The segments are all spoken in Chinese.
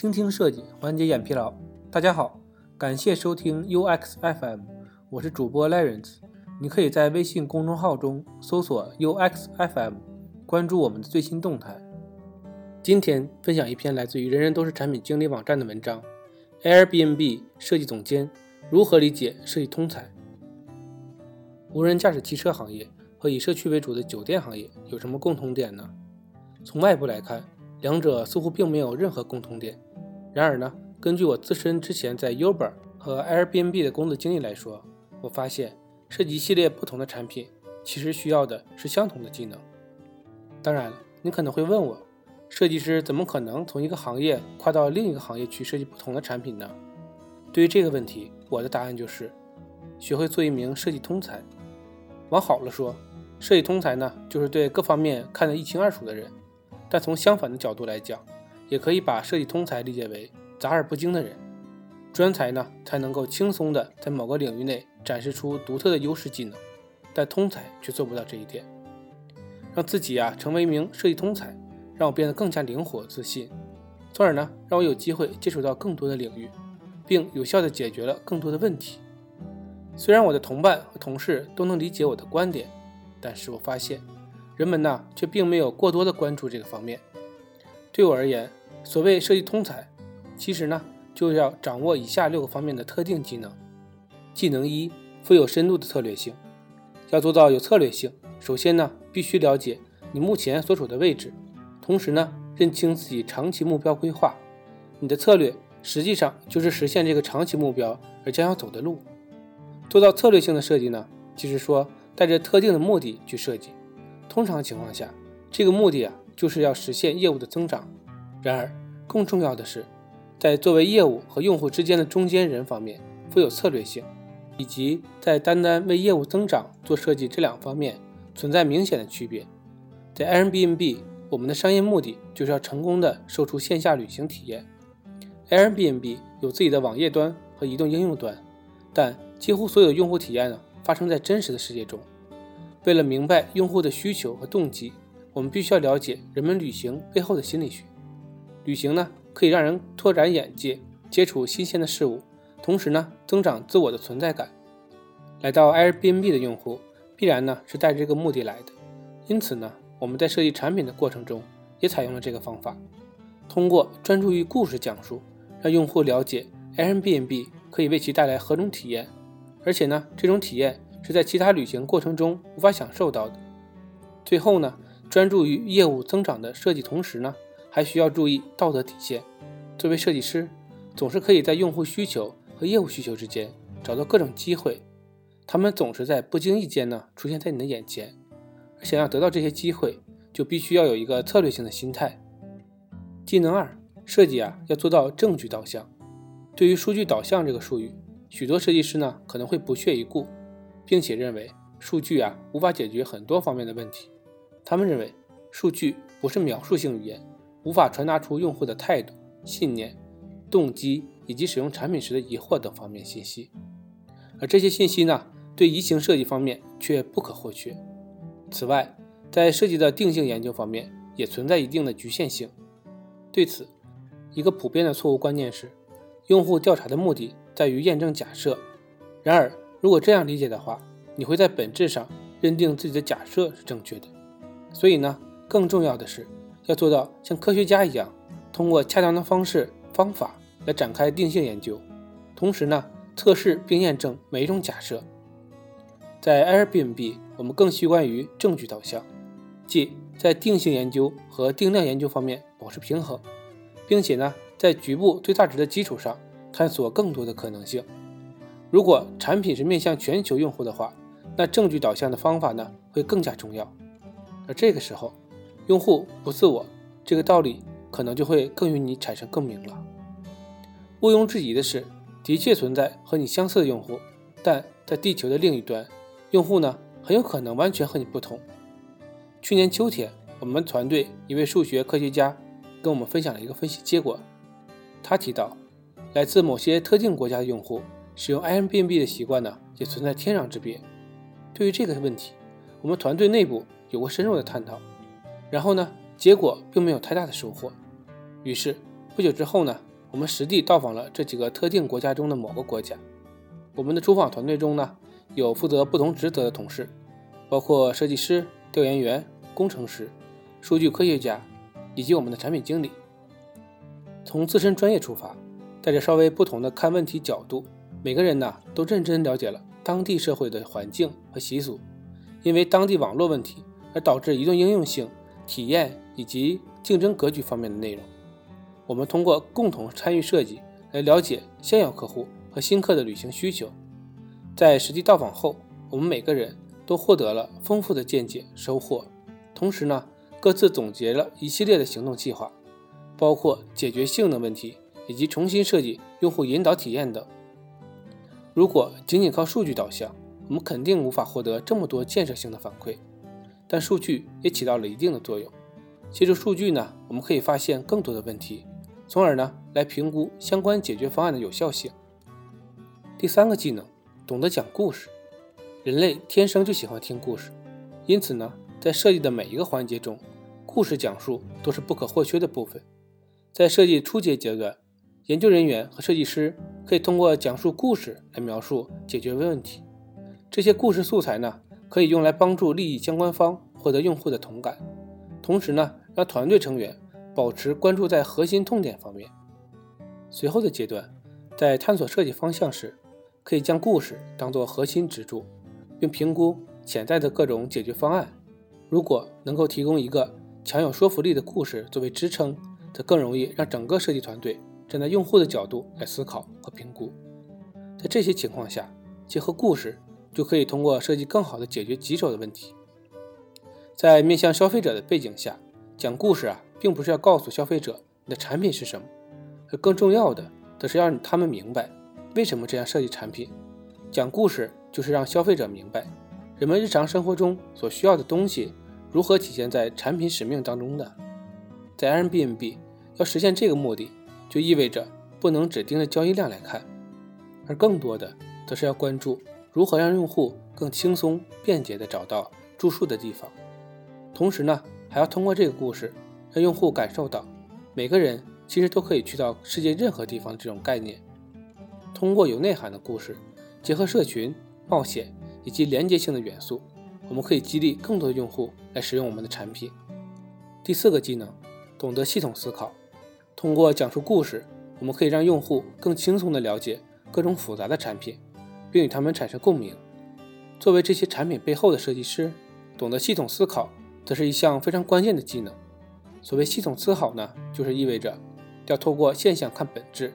倾听设计，缓解眼疲劳。大家好，感谢收听 UX FM，我是主播 Lawrence。你可以在微信公众号中搜索 UX FM，关注我们的最新动态。今天分享一篇来自于人人都是产品经理网站的文章：Airbnb 设计总监如何理解设计通才？无人驾驶汽车行业和以社区为主的酒店行业有什么共同点呢？从外部来看。两者似乎并没有任何共同点。然而呢，根据我自身之前在 Uber 和 Airbnb 的工作经历来说，我发现设计一系列不同的产品，其实需要的是相同的技能。当然了，你可能会问我，设计师怎么可能从一个行业跨到另一个行业去设计不同的产品呢？对于这个问题，我的答案就是：学会做一名设计通才。往好了说，设计通才呢，就是对各方面看得一清二楚的人。但从相反的角度来讲，也可以把设计通才理解为杂而不精的人。专才呢，才能够轻松的在某个领域内展示出独特的优势技能，但通才却做不到这一点。让自己啊成为一名设计通才，让我变得更加灵活自信，从而呢让我有机会接触到更多的领域，并有效的解决了更多的问题。虽然我的同伴和同事都能理解我的观点，但是我发现。人们呢，却并没有过多的关注这个方面。对我而言，所谓设计通才，其实呢，就要掌握以下六个方面的特定技能。技能一：富有深度的策略性。要做到有策略性，首先呢，必须了解你目前所处的位置，同时呢，认清自己长期目标规划。你的策略实际上就是实现这个长期目标而将要走的路。做到策略性的设计呢，就是说带着特定的目的去设计。通常情况下，这个目的啊，就是要实现业务的增长。然而，更重要的是，在作为业务和用户之间的中间人方面，富有策略性，以及在单单为业务增长做设计这两方面存在明显的区别。在 Airbnb，我们的商业目的就是要成功的售出线下旅行体验。Airbnb 有自己的网页端和移动应用端，但几乎所有的用户体验呢，发生在真实的世界中。为了明白用户的需求和动机，我们必须要了解人们旅行背后的心理学。旅行呢，可以让人拓展眼界，接触新鲜的事物，同时呢，增长自我的存在感。来到 Airbnb 的用户，必然呢是带着这个目的来的。因此呢，我们在设计产品的过程中，也采用了这个方法，通过专注于故事讲述，让用户了解 Airbnb 可以为其带来何种体验，而且呢，这种体验。是在其他旅行过程中无法享受到的。最后呢，专注于业务增长的设计，同时呢，还需要注意道德底线。作为设计师，总是可以在用户需求和业务需求之间找到各种机会，他们总是在不经意间呢出现在你的眼前。想要得到这些机会，就必须要有一个策略性的心态。技能二，设计啊要做到证据导向。对于数据导向这个术语，许多设计师呢可能会不屑一顾。并且认为数据啊无法解决很多方面的问题。他们认为数据不是描述性语言，无法传达出用户的态度、信念、动机以及使用产品时的疑惑等方面信息。而这些信息呢，对移情设计方面却不可或缺。此外，在设计的定性研究方面也存在一定的局限性。对此，一个普遍的错误观念是，用户调查的目的在于验证假设。然而，如果这样理解的话，你会在本质上认定自己的假设是正确的。所以呢，更重要的是要做到像科学家一样，通过恰当的方式方法来展开定性研究，同时呢，测试并验证每一种假设。在 Airbnb，我们更习惯于证据导向，即在定性研究和定量研究方面保持平衡，并且呢，在局部最大值的基础上探索更多的可能性。如果产品是面向全球用户的话，那证据导向的方法呢会更加重要。而这个时候，用户不自我这个道理可能就会更与你产生共鸣了。毋庸置疑的是，的确存在和你相似的用户，但在地球的另一端，用户呢很有可能完全和你不同。去年秋天，我们团队一位数学科学家跟我们分享了一个分析结果，他提到，来自某些特定国家的用户。使用 Airbnb 的习惯呢，也存在天壤之别。对于这个问题，我们团队内部有过深入的探讨，然后呢，结果并没有太大的收获。于是不久之后呢，我们实地到访了这几个特定国家中的某个国家。我们的出访团队中呢，有负责不同职责的同事，包括设计师、调研员、工程师、数据科学家，以及我们的产品经理。从自身专业出发，带着稍微不同的看问题角度，每个人呢都认真了解了当地社会的环境和习俗，因为当地网络问题而导致移动应用性、体验以及竞争格局方面的内容。我们通过共同参与设计来了解现有客户和新客的旅行需求。在实际到访后，我们每个人都获得了丰富的见解收获，同时呢，各自总结了一系列的行动计划。包括解决性能问题以及重新设计用户引导体验等。如果仅仅靠数据导向，我们肯定无法获得这么多建设性的反馈。但数据也起到了一定的作用。借助数据呢，我们可以发现更多的问题，从而呢来评估相关解决方案的有效性。第三个技能，懂得讲故事。人类天生就喜欢听故事，因此呢，在设计的每一个环节中，故事讲述都是不可或缺的部分。在设计初阶阶段，研究人员和设计师可以通过讲述故事来描述解决问题。这些故事素材呢，可以用来帮助利益相关方获得用户的同感，同时呢，让团队成员保持关注在核心痛点方面。随后的阶段，在探索设计方向时，可以将故事当作核心支柱，并评估潜在的各种解决方案。如果能够提供一个强有说服力的故事作为支撑，则更容易让整个设计团队站在用户的角度来思考和评估。在这些情况下，结合故事，就可以通过设计更好的解决棘手的问题。在面向消费者的背景下，讲故事啊，并不是要告诉消费者你的产品是什么，而更重要的，则是让他们明白为什么这样设计产品。讲故事就是让消费者明白，人们日常生活中所需要的东西如何体现在产品使命当中的。在 Airbnb 要实现这个目的，就意味着不能只盯着交易量来看，而更多的则是要关注如何让用户更轻松便捷地找到住宿的地方。同时呢，还要通过这个故事，让用户感受到每个人其实都可以去到世界任何地方这种概念。通过有内涵的故事，结合社群、冒险以及连接性的元素，我们可以激励更多的用户来使用我们的产品。第四个技能。懂得系统思考，通过讲述故事，我们可以让用户更轻松地了解各种复杂的产品，并与他们产生共鸣。作为这些产品背后的设计师，懂得系统思考则是一项非常关键的技能。所谓系统思考呢，就是意味着要透过现象看本质，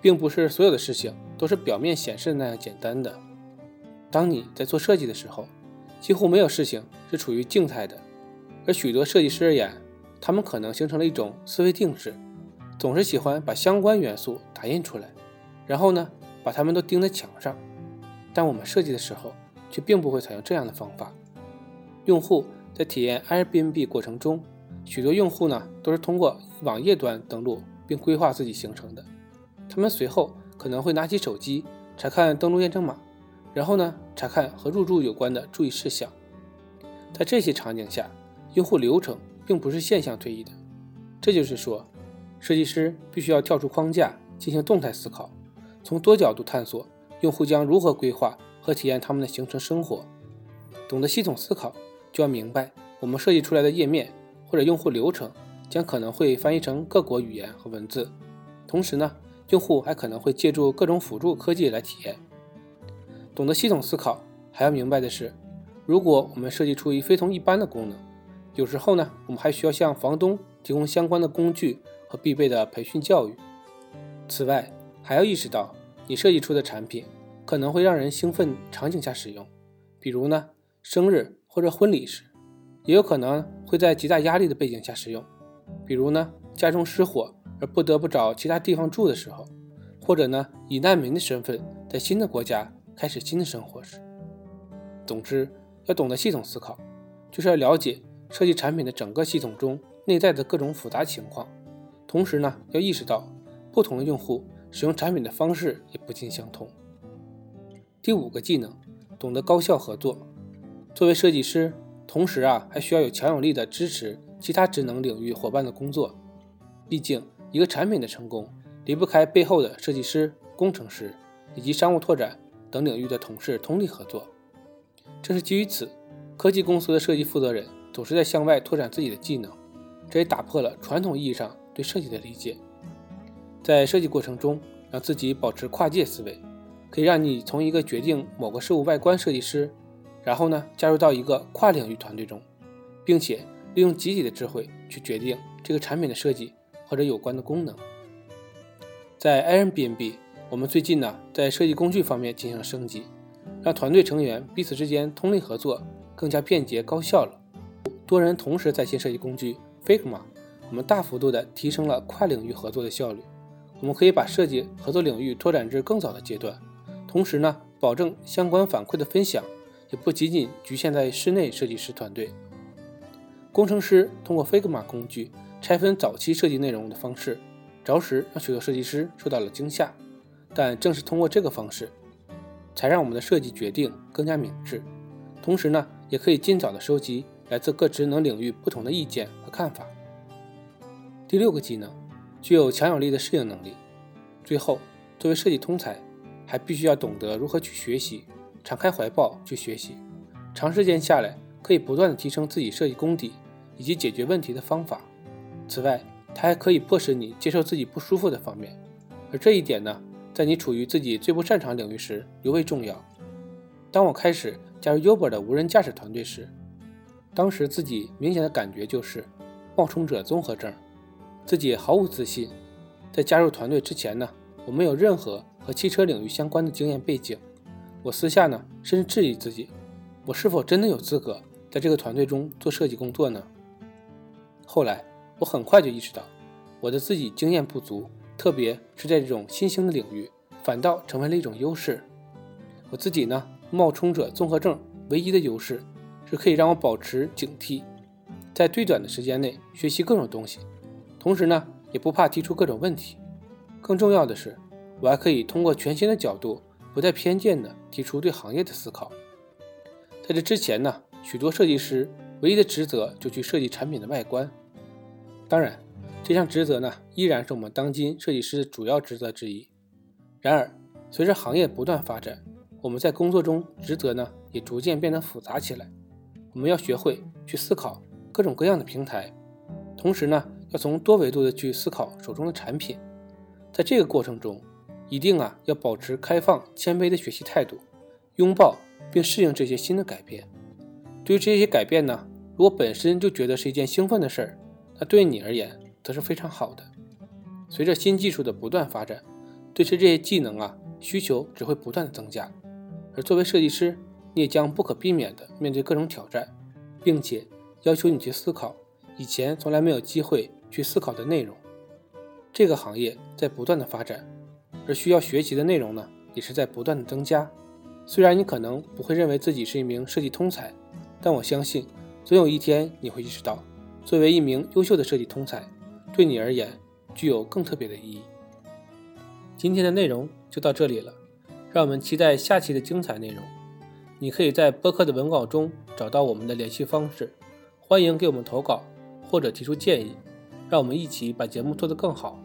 并不是所有的事情都是表面显示那样简单的。当你在做设计的时候，几乎没有事情是处于静态的，而许多设计师而言。他们可能形成了一种思维定式，总是喜欢把相关元素打印出来，然后呢，把它们都钉在墙上。但我们设计的时候却并不会采用这样的方法。用户在体验 Airbnb 过程中，许多用户呢都是通过网页端登录并规划自己行程的。他们随后可能会拿起手机查看登录验证码，然后呢查看和入住有关的注意事项。在这些场景下，用户流程。并不是现象推移的，这就是说，设计师必须要跳出框架进行动态思考，从多角度探索用户将如何规划和体验他们的行程生活。懂得系统思考，就要明白我们设计出来的页面或者用户流程将可能会翻译成各国语言和文字，同时呢，用户还可能会借助各种辅助科技来体验。懂得系统思考，还要明白的是，如果我们设计出一非同一般的功能。有时候呢，我们还需要向房东提供相关的工具和必备的培训教育。此外，还要意识到你设计出的产品可能会让人兴奋场景下使用，比如呢，生日或者婚礼时；也有可能会在极大压力的背景下使用，比如呢，家中失火而不得不找其他地方住的时候，或者呢，以难民的身份在新的国家开始新的生活时。总之，要懂得系统思考，就是要了解。设计产品的整个系统中内在的各种复杂情况，同时呢，要意识到不同的用户使用产品的方式也不尽相同。第五个技能，懂得高效合作。作为设计师，同时啊，还需要有强有力的支持其他职能领域伙伴的工作。毕竟，一个产品的成功离不开背后的设计师、工程师以及商务拓展等领域的同事通力合作。正是基于此，科技公司的设计负责人总是在向外拓展自己的技能，这也打破了传统意义上对设计的理解。在设计过程中，让自己保持跨界思维，可以让你从一个决定某个事物外观设计师，然后呢加入到一个跨领域团队中，并且利用集体的智慧去决定这个产品的设计或者有关的功能。在 Airbnb，我们最近呢在设计工具方面进行了升级，让团队成员彼此之间通力合作更加便捷高效了。多人同时在线设计工具 Figma，我们大幅度的提升了跨领域合作的效率。我们可以把设计合作领域拓展至更早的阶段，同时呢，保证相关反馈的分享也不仅仅局限在室内设计师团队。工程师通过 Figma 工具拆分早期设计内容的方式，着实让许多设计师受到了惊吓。但正是通过这个方式，才让我们的设计决定更加明智。同时呢，也可以尽早的收集来自各职能领域不同的意见和看法。第六个技能。具有强有力的适应能力。最后，作为设计通才，还必须要懂得如何去学习，敞开怀抱去学习。长时间下来，可以不断的提升自己设计功底以及解决问题的方法。此外，它还可以迫使你接受自己不舒服的方面。而这一点呢，在你处于自己最不擅长领域时尤为重要。当我开始加入 Uber 的无人驾驶团队时，当时自己明显的感觉就是冒充者综合症。自己毫无自信，在加入团队之前呢，我没有任何和汽车领域相关的经验背景。我私下呢，甚至质疑自己，我是否真的有资格在这个团队中做设计工作呢？后来，我很快就意识到，我的自己经验不足，特别是在这种新兴的领域，反倒成为了一种优势。我自己呢，冒充者综合症唯一的优势，是可以让我保持警惕，在最短的时间内学习各种东西。同时呢，也不怕提出各种问题。更重要的是，我还可以通过全新的角度，不带偏见的提出对行业的思考。在这之前呢，许多设计师唯一的职责就去设计产品的外观。当然，这项职责呢，依然是我们当今设计师的主要职责之一。然而，随着行业不断发展，我们在工作中职责呢，也逐渐变得复杂起来。我们要学会去思考各种各样的平台，同时呢。要从多维度的去思考手中的产品，在这个过程中，一定啊要保持开放、谦卑的学习态度，拥抱并适应这些新的改变。对于这些改变呢，如果本身就觉得是一件兴奋的事儿，那对你而言则是非常好的。随着新技术的不断发展，对这些技能啊需求只会不断的增加，而作为设计师，你也将不可避免的面对各种挑战，并且要求你去思考以前从来没有机会。去思考的内容，这个行业在不断的发展，而需要学习的内容呢，也是在不断的增加。虽然你可能不会认为自己是一名设计通才，但我相信，总有一天你会意识到，作为一名优秀的设计通才，对你而言具有更特别的意义。今天的内容就到这里了，让我们期待下期的精彩内容。你可以在播客的文稿中找到我们的联系方式，欢迎给我们投稿或者提出建议。让我们一起把节目做得更好。